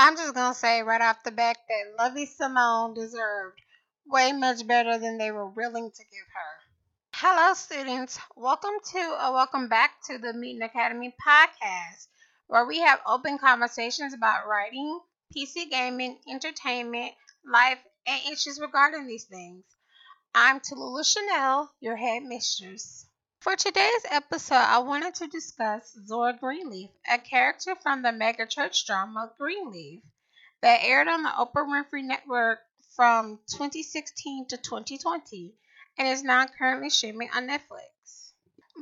I'm just gonna say right off the bat that Lovie Simone deserved way much better than they were willing to give her. Hello, students. Welcome to or welcome back to the Mutant Academy podcast, where we have open conversations about writing, PC gaming, entertainment, life, and issues regarding these things. I'm Tallulah Chanel, your head mistress. For today's episode, I wanted to discuss Zora Greenleaf, a character from the megachurch drama Greenleaf that aired on the Oprah Winfrey Network from 2016 to 2020 and is now currently streaming on Netflix.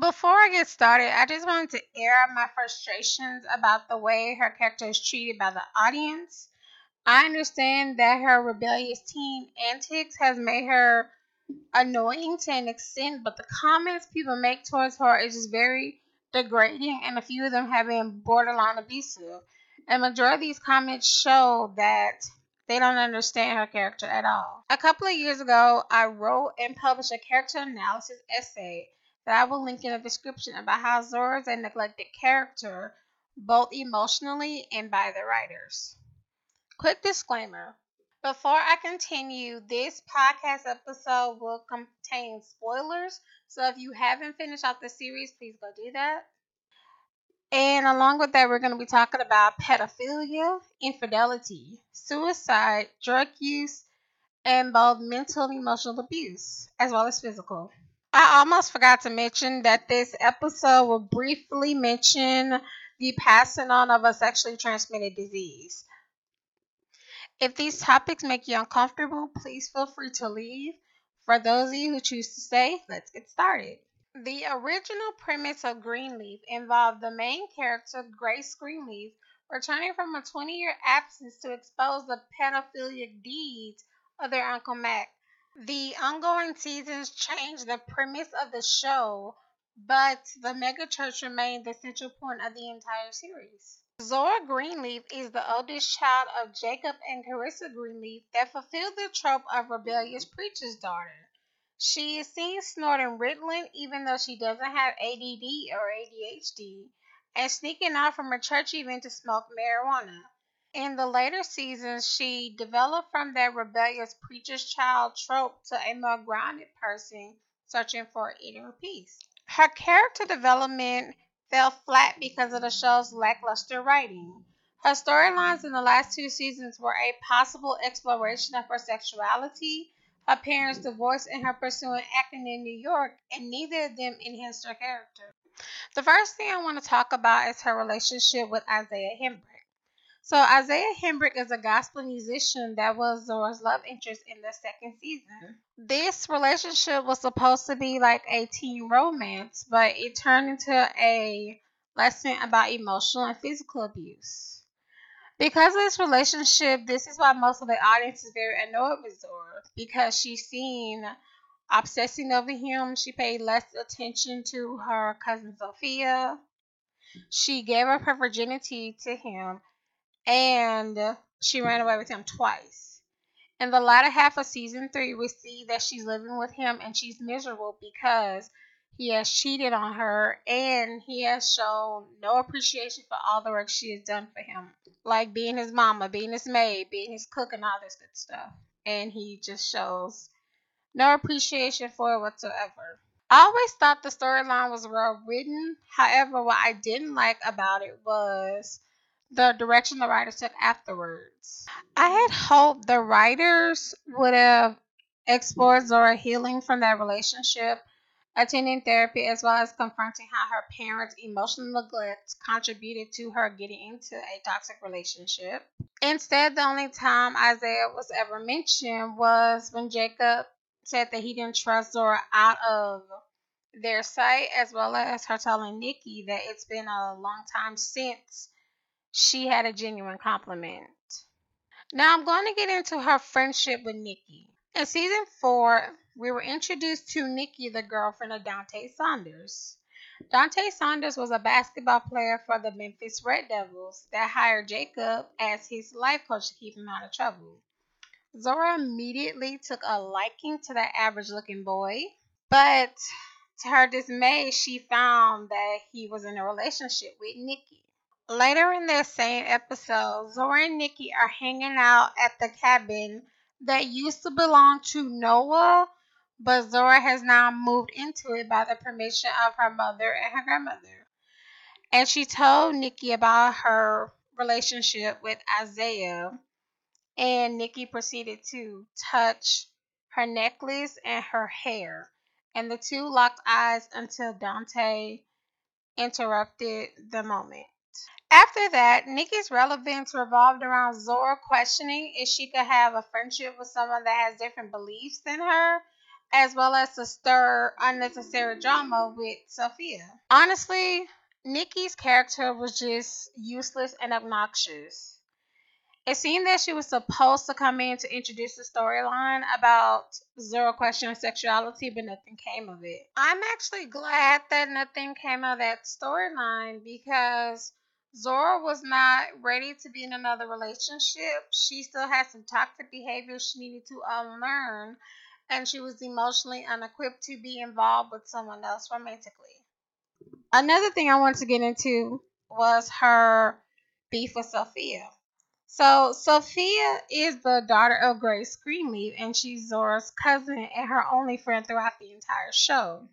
Before I get started, I just wanted to air out my frustrations about the way her character is treated by the audience. I understand that her rebellious teen antics has made her annoying to an extent, but the comments people make towards her is just very degrading, and a few of them have been borderline abusive. And majority of these comments show that they don't understand her character at all. A couple of years ago, I wrote and published a character analysis essay that I will link in the description about how Zora is a neglected character, both emotionally and by the writers. Quick disclaimer before I continue, this podcast episode will contain spoilers. So if you haven't finished off the series, please go do that. And along with that, we're going to be talking about pedophilia, infidelity, suicide, drug use, and both mental and emotional abuse, as well as physical. I almost forgot to mention that this episode will briefly mention the passing on of a sexually transmitted disease. If these topics make you uncomfortable, please feel free to leave. For those of you who choose to stay, let's get started. The original premise of Greenleaf involved the main character, Grace Greenleaf, returning from a 20 year absence to expose the pedophilic deeds of their Uncle Mac. The ongoing seasons changed the premise of the show, but the megachurch remained the central point of the entire series. Zora Greenleaf is the oldest child of Jacob and Kerissa Greenleaf that fulfilled the trope of rebellious preacher's daughter. She is seen snorting Ritalin even though she doesn't have ADD or ADHD, and sneaking out from a church event to smoke marijuana. In the later seasons, she developed from that rebellious preacher's child trope to a more grounded person searching for inner peace. Her character development fell flat because of the show's lackluster writing. Her storylines in the last two seasons were a possible exploration of her sexuality, her parents' divorce, and her pursuing acting in New York, and neither of them enhanced her character. The first thing I want to talk about is her relationship with Isaiah Hembrick. So Isaiah Hembrick is a gospel musician that was Zora's love interest in the second season. This relationship was supposed to be like a teen romance, but it turned into a lesson about emotional and physical abuse. Because of this relationship, this is why most of the audience is very annoyed with Zora because she's seen obsessing over him. She paid less attention to her cousin Sophia. She gave up her virginity to him and she ran away with him twice. In the latter half of season three, we see that she's living with him and she's miserable because he has cheated on her and he has shown no appreciation for all the work she has done for him, like being his mama, being his maid, being his cook, and all this good stuff. And he just shows no appreciation for it whatsoever. I always thought the storyline was well written. However, what I didn't like about it was the direction the writers took afterwards. I had hoped the writers would have explored Zora healing from that relationship, attending therapy, as well as confronting how her parents' emotional neglect contributed to her getting into a toxic relationship. Instead, the only time Isaiah was ever mentioned was when Jacob said that he didn't trust Zora out of their sight, as well as her telling Nikki that it's been a long time since she had a genuine compliment. Now I'm going to get into her friendship with Nikki. In season four, we were introduced to Nikki, the girlfriend of Dante Saunders. Dante Saunders was a basketball player for the Memphis Red Devils that hired Jacob as his life coach to keep him out of trouble. Zora immediately took a liking to that average looking boy, but to her dismay, she found that he was in a relationship with Nikki. Later in this same episode, Zora and Nikki are hanging out at the cabin that used to belong to Noah, but Zora has now moved into it by the permission of her mother and her grandmother. And she told Nikki about her relationship with Isaiah, and Nikki proceeded to touch her necklace and her hair, and the two locked eyes until Dante interrupted the moment. After that, Nikki's relevance revolved around Zora questioning if she could have a friendship with someone that has different beliefs than her, as well as to stir unnecessary drama with Sophia. Honestly, Nikki's character was just useless and obnoxious. It seemed that she was supposed to come in to introduce the storyline about Zora questioning sexuality, but nothing came of it. I'm actually glad that nothing came of that storyline because Zora was not ready to be in another relationship. She still had some toxic behavior she needed to um, unlearn, and she was emotionally unequipped to be involved with someone else romantically. Another thing I wanted to get into was her beef with Sophia. So Sophia is the daughter of Grace Greenleaf, and she's Zora's cousin and her only friend throughout the entire show.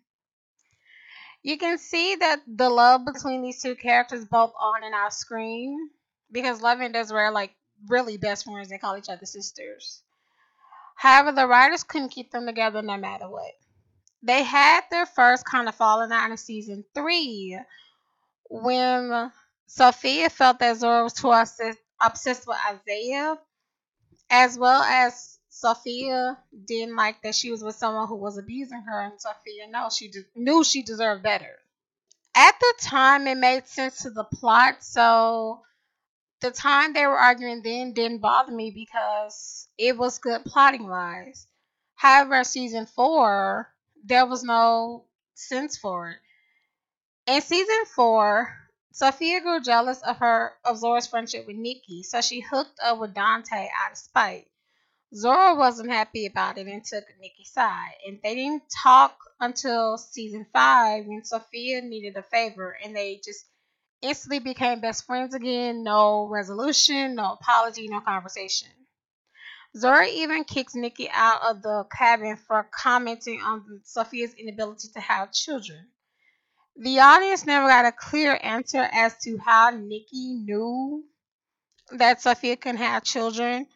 You can see that the love between these two characters, both on and off screen, because Lovie and Desiree are like really best friends. They call each other sisters. However, the writers couldn't keep them together no matter what. They had their first kind of falling out in season three when Sophia felt that Zora was too obsessed obsessed with Isaiah, as well as Sophia didn't like that she was with someone who was abusing her, and Sophia no, she de- knew she deserved better. At the time, it made sense to the plot, so the time they were arguing then didn't bother me because it was good plotting wise. However, season four, there was no sense for it. In season four, Sophia grew jealous of her of Zora's friendship with Nikki, so she hooked up with Dante out of spite. Zora wasn't happy about it and took Nikki's side, and they didn't talk until season five when Sophia needed a favor, and they just instantly became best friends again. No resolution, no apology, no conversation. Zora even kicks Nikki out of the cabin for commenting on Sophia's inability to have children. The audience never got a clear answer as to how Nikki knew that Sophia can have children,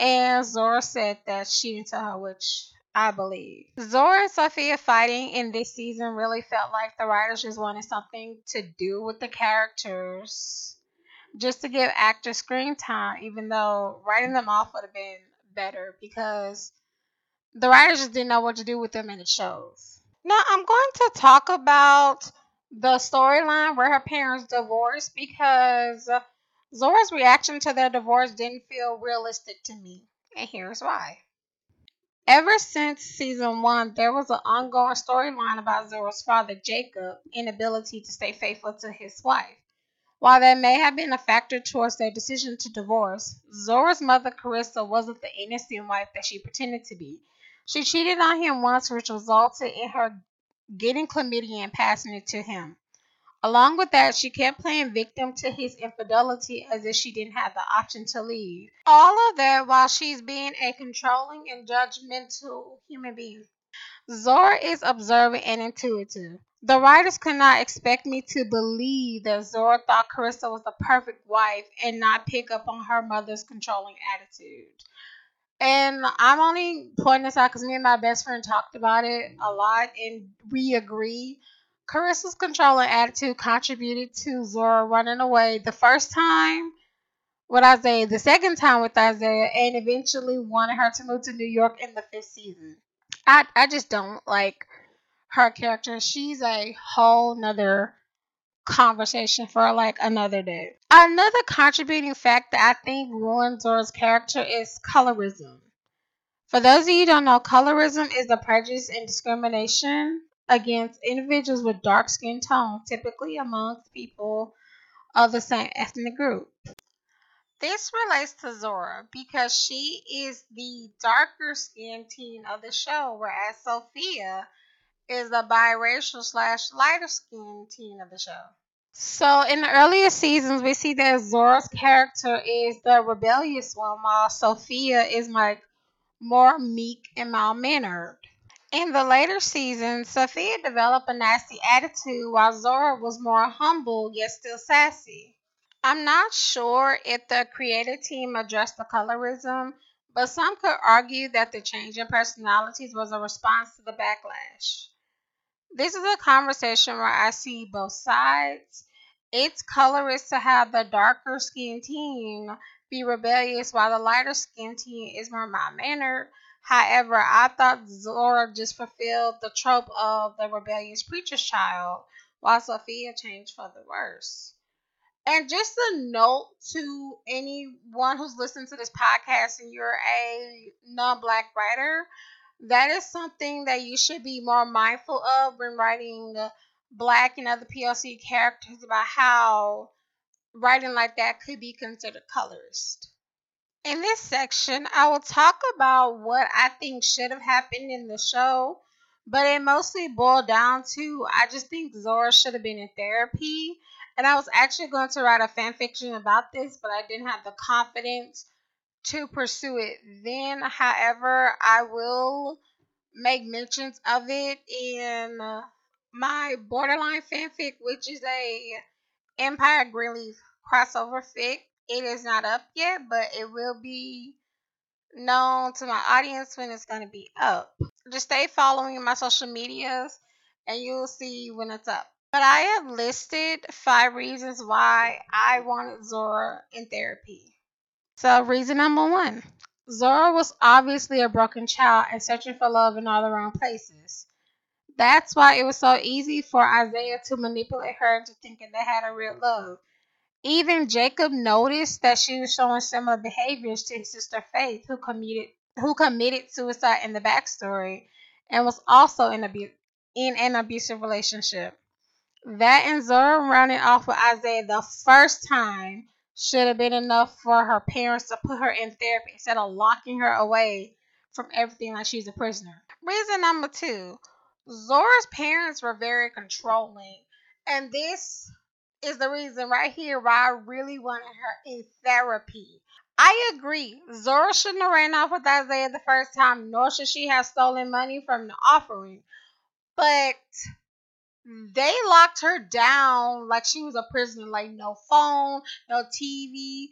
and Zora said that she didn't tell her, which I believe. Zora and Sophia fighting in this season really felt like the writers just wanted something to do with the characters, just to give actors screen time, even though writing them off would have been better because the writers just didn't know what to do with them in the shows. Now I'm going to talk about the storyline where her parents divorced because Zora's reaction to their divorce didn't feel realistic to me. And here's why. Ever since season one, there was an ongoing storyline about Zora's father, Jacob, inability to stay faithful to his wife. While that may have been a factor towards their decision to divorce, Zora's mother, Kerissa, wasn't the innocent wife that she pretended to be. She cheated on him once, which resulted in her getting chlamydia and passing it to him. Along with that, she kept playing victim to his infidelity as if she didn't have the option to leave. All of that while she's being a controlling and judgmental human being. Zora is observant and intuitive. The writers could not expect me to believe that Zora thought Kerissa was the perfect wife and not pick up on her mother's controlling attitude. And I'm only pointing this out because me and my best friend talked about it a lot, and we agree. Kerissa's controlling attitude contributed to Zora running away the first time with Isaiah, the second time with Isaiah, and eventually wanted her to move to New York in the fifth season. I I just don't like her character. She's a whole nother conversation for like another day. Another contributing fact that I think ruins Zora's character is colorism. For those of you don't know, colorism is the prejudice and discrimination against individuals with dark skin tone, typically amongst people of the same ethnic group. This relates to Zora because she is the darker skinned teen of the show, whereas Sophia is the biracial slash lighter skinned teen of the show. So in the earlier seasons, we see that Zora's character is the rebellious one, while Sophia is like more meek and mild mannered. In the later seasons, Sophia developed a nasty attitude, while Zora was more humble yet still sassy. I'm not sure if the creative team addressed the colorism, but some could argue that the change in personalities was a response to the backlash. This is a conversation where I see both sides. It's colorist to have the darker skinned teen be rebellious while the lighter skinned teen is more mild mannered. However, I thought Zora just fulfilled the trope of the rebellious preacher's child, while Sophia changed for the worse. And just a note to anyone who's listening to this podcast and you're a non black writer, that is something that you should be more mindful of when writing black and other POC characters about how writing like that could be considered colorist. In this section, I will talk about what I think should have happened in the show, but it mostly boiled down to I just think Zora should have been in therapy. And I was actually going to write a fan fiction about this, but I didn't have the confidence to pursue it then. However, I will make mentions of it in my borderline fanfic, which is a Empire Greenleaf crossover fic. It is not up yet, but it will be known to my audience when it's going to be up. Just stay following my social medias and you'll see when it's up. But I have listed five reasons why I wanted Zora in therapy. So, reason number one Zora was obviously a broken child and searching for love in all the wrong places. That's why it was so easy for Isaiah to manipulate her into thinking they had a real love. Even Jacob noticed that she was showing similar behaviors to his sister Faith, who committed who committed suicide in the backstory and was also in, abu- in an abusive relationship. That and Zora running off with Isaiah the first time should have been enough for her parents to put her in therapy instead of locking her away from everything like she's a prisoner. Reason number two Zora's parents were very controlling, and this is the reason right here why I really wanted her in therapy. I agree. Zora shouldn't have ran off with Isaiah the first time, nor should she have stolen money from the offering. But they locked her down like she was a prisoner, like no phone, no TV,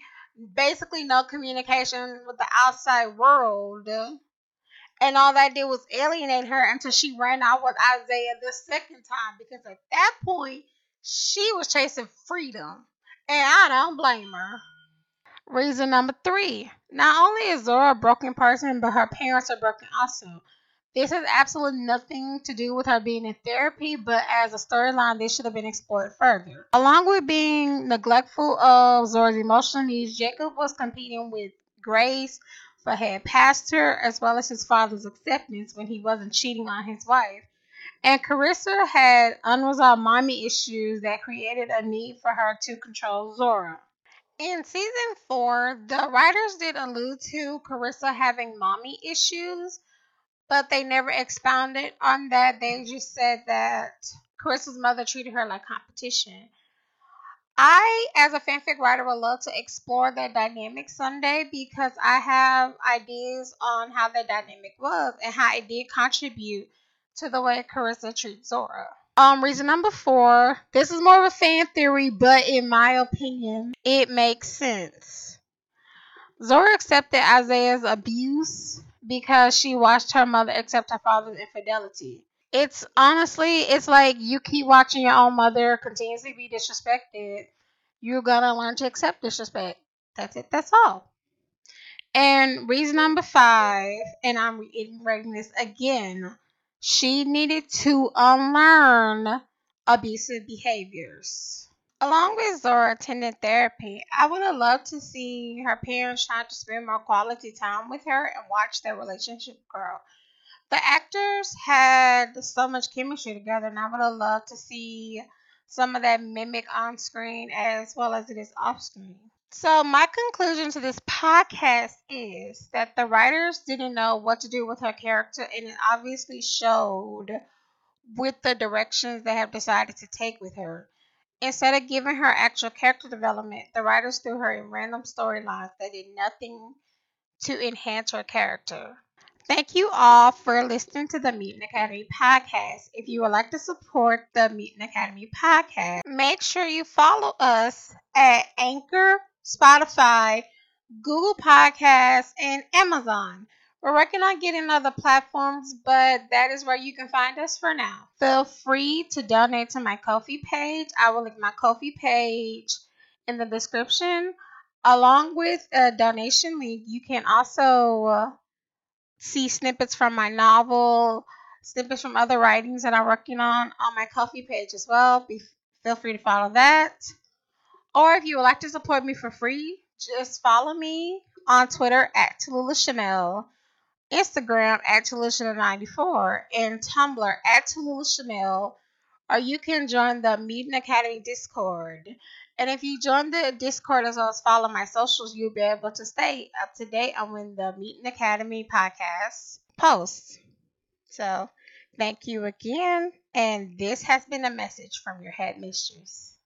basically no communication with the outside world. And all that did was alienate her until she ran out with Isaiah the second time because at that point she was chasing freedom. And I don't blame her. Reason number three. Not only is Zora a broken person, but her parents are broken also. This has absolutely nothing to do with her being in therapy, but as a storyline, this should have been explored further. Along with being neglectful of Zora's emotional needs, Jacob was competing with Grace for head pastor, as well as his father's acceptance when he wasn't cheating on his wife. And Kerissa had unresolved mommy issues that created a need for her to control Zora. In season four, the writers did allude to Kerissa having mommy issues, but they never expounded on that. They just said that Kerissa's mother treated her like competition. I, as a fanfic writer, would love to explore that dynamic someday because I have ideas on how that dynamic was and how it did contribute to the way Kerissa treats Zora. Um, reason number four. This is more of a fan theory, but in my opinion, it makes sense. Zora accepted Isaiah's abuse because she watched her mother accept her father's infidelity. It's honestly, it's like you keep watching your own mother continuously be disrespected. You're gonna learn to accept disrespect. That's it. That's all. And reason number five, and I'm reiterating this again, she needed to unlearn abusive behaviors. Along with Zora attending therapy, I would have loved to see her parents trying to spend more quality time with her and watch their relationship grow. The actors had so much chemistry together, and I would have loved to see some of that mimic on screen as well as it is off screen. So, my conclusion to this podcast is that the writers didn't know what to do with her character, and it obviously showed with the directions they have decided to take with her. Instead of giving her actual character development, the writers threw her in random storylines that did nothing to enhance her character. Thank you all for listening to the Mutant Academy podcast. If you would like to support the Mutant Academy podcast, make sure you follow us at Anchor, Spotify, Google Podcasts, and Amazon. We're working on getting other platforms, but that is where you can find us for now. Feel free to donate to my Ko-fi page. I will link my Ko-fi page in the description. Along with a donation link, you can also uh, see snippets from my novel, snippets from other writings that I'm working on on my Ko-fi page as well. Be, feel free to follow that. Or if you would like to support me for free, just follow me on Twitter at Tallulah Chanel, Instagram at Tallulah Chanel 94, and Tumblr at Tallulah Chanel. Or you can join the Mutant Academy Discord. And if you join the Discord as well as follow my socials, you'll be able to stay up to date on when the Mutant Academy podcast posts. So, thank you again. And this has been a message from your head mistress.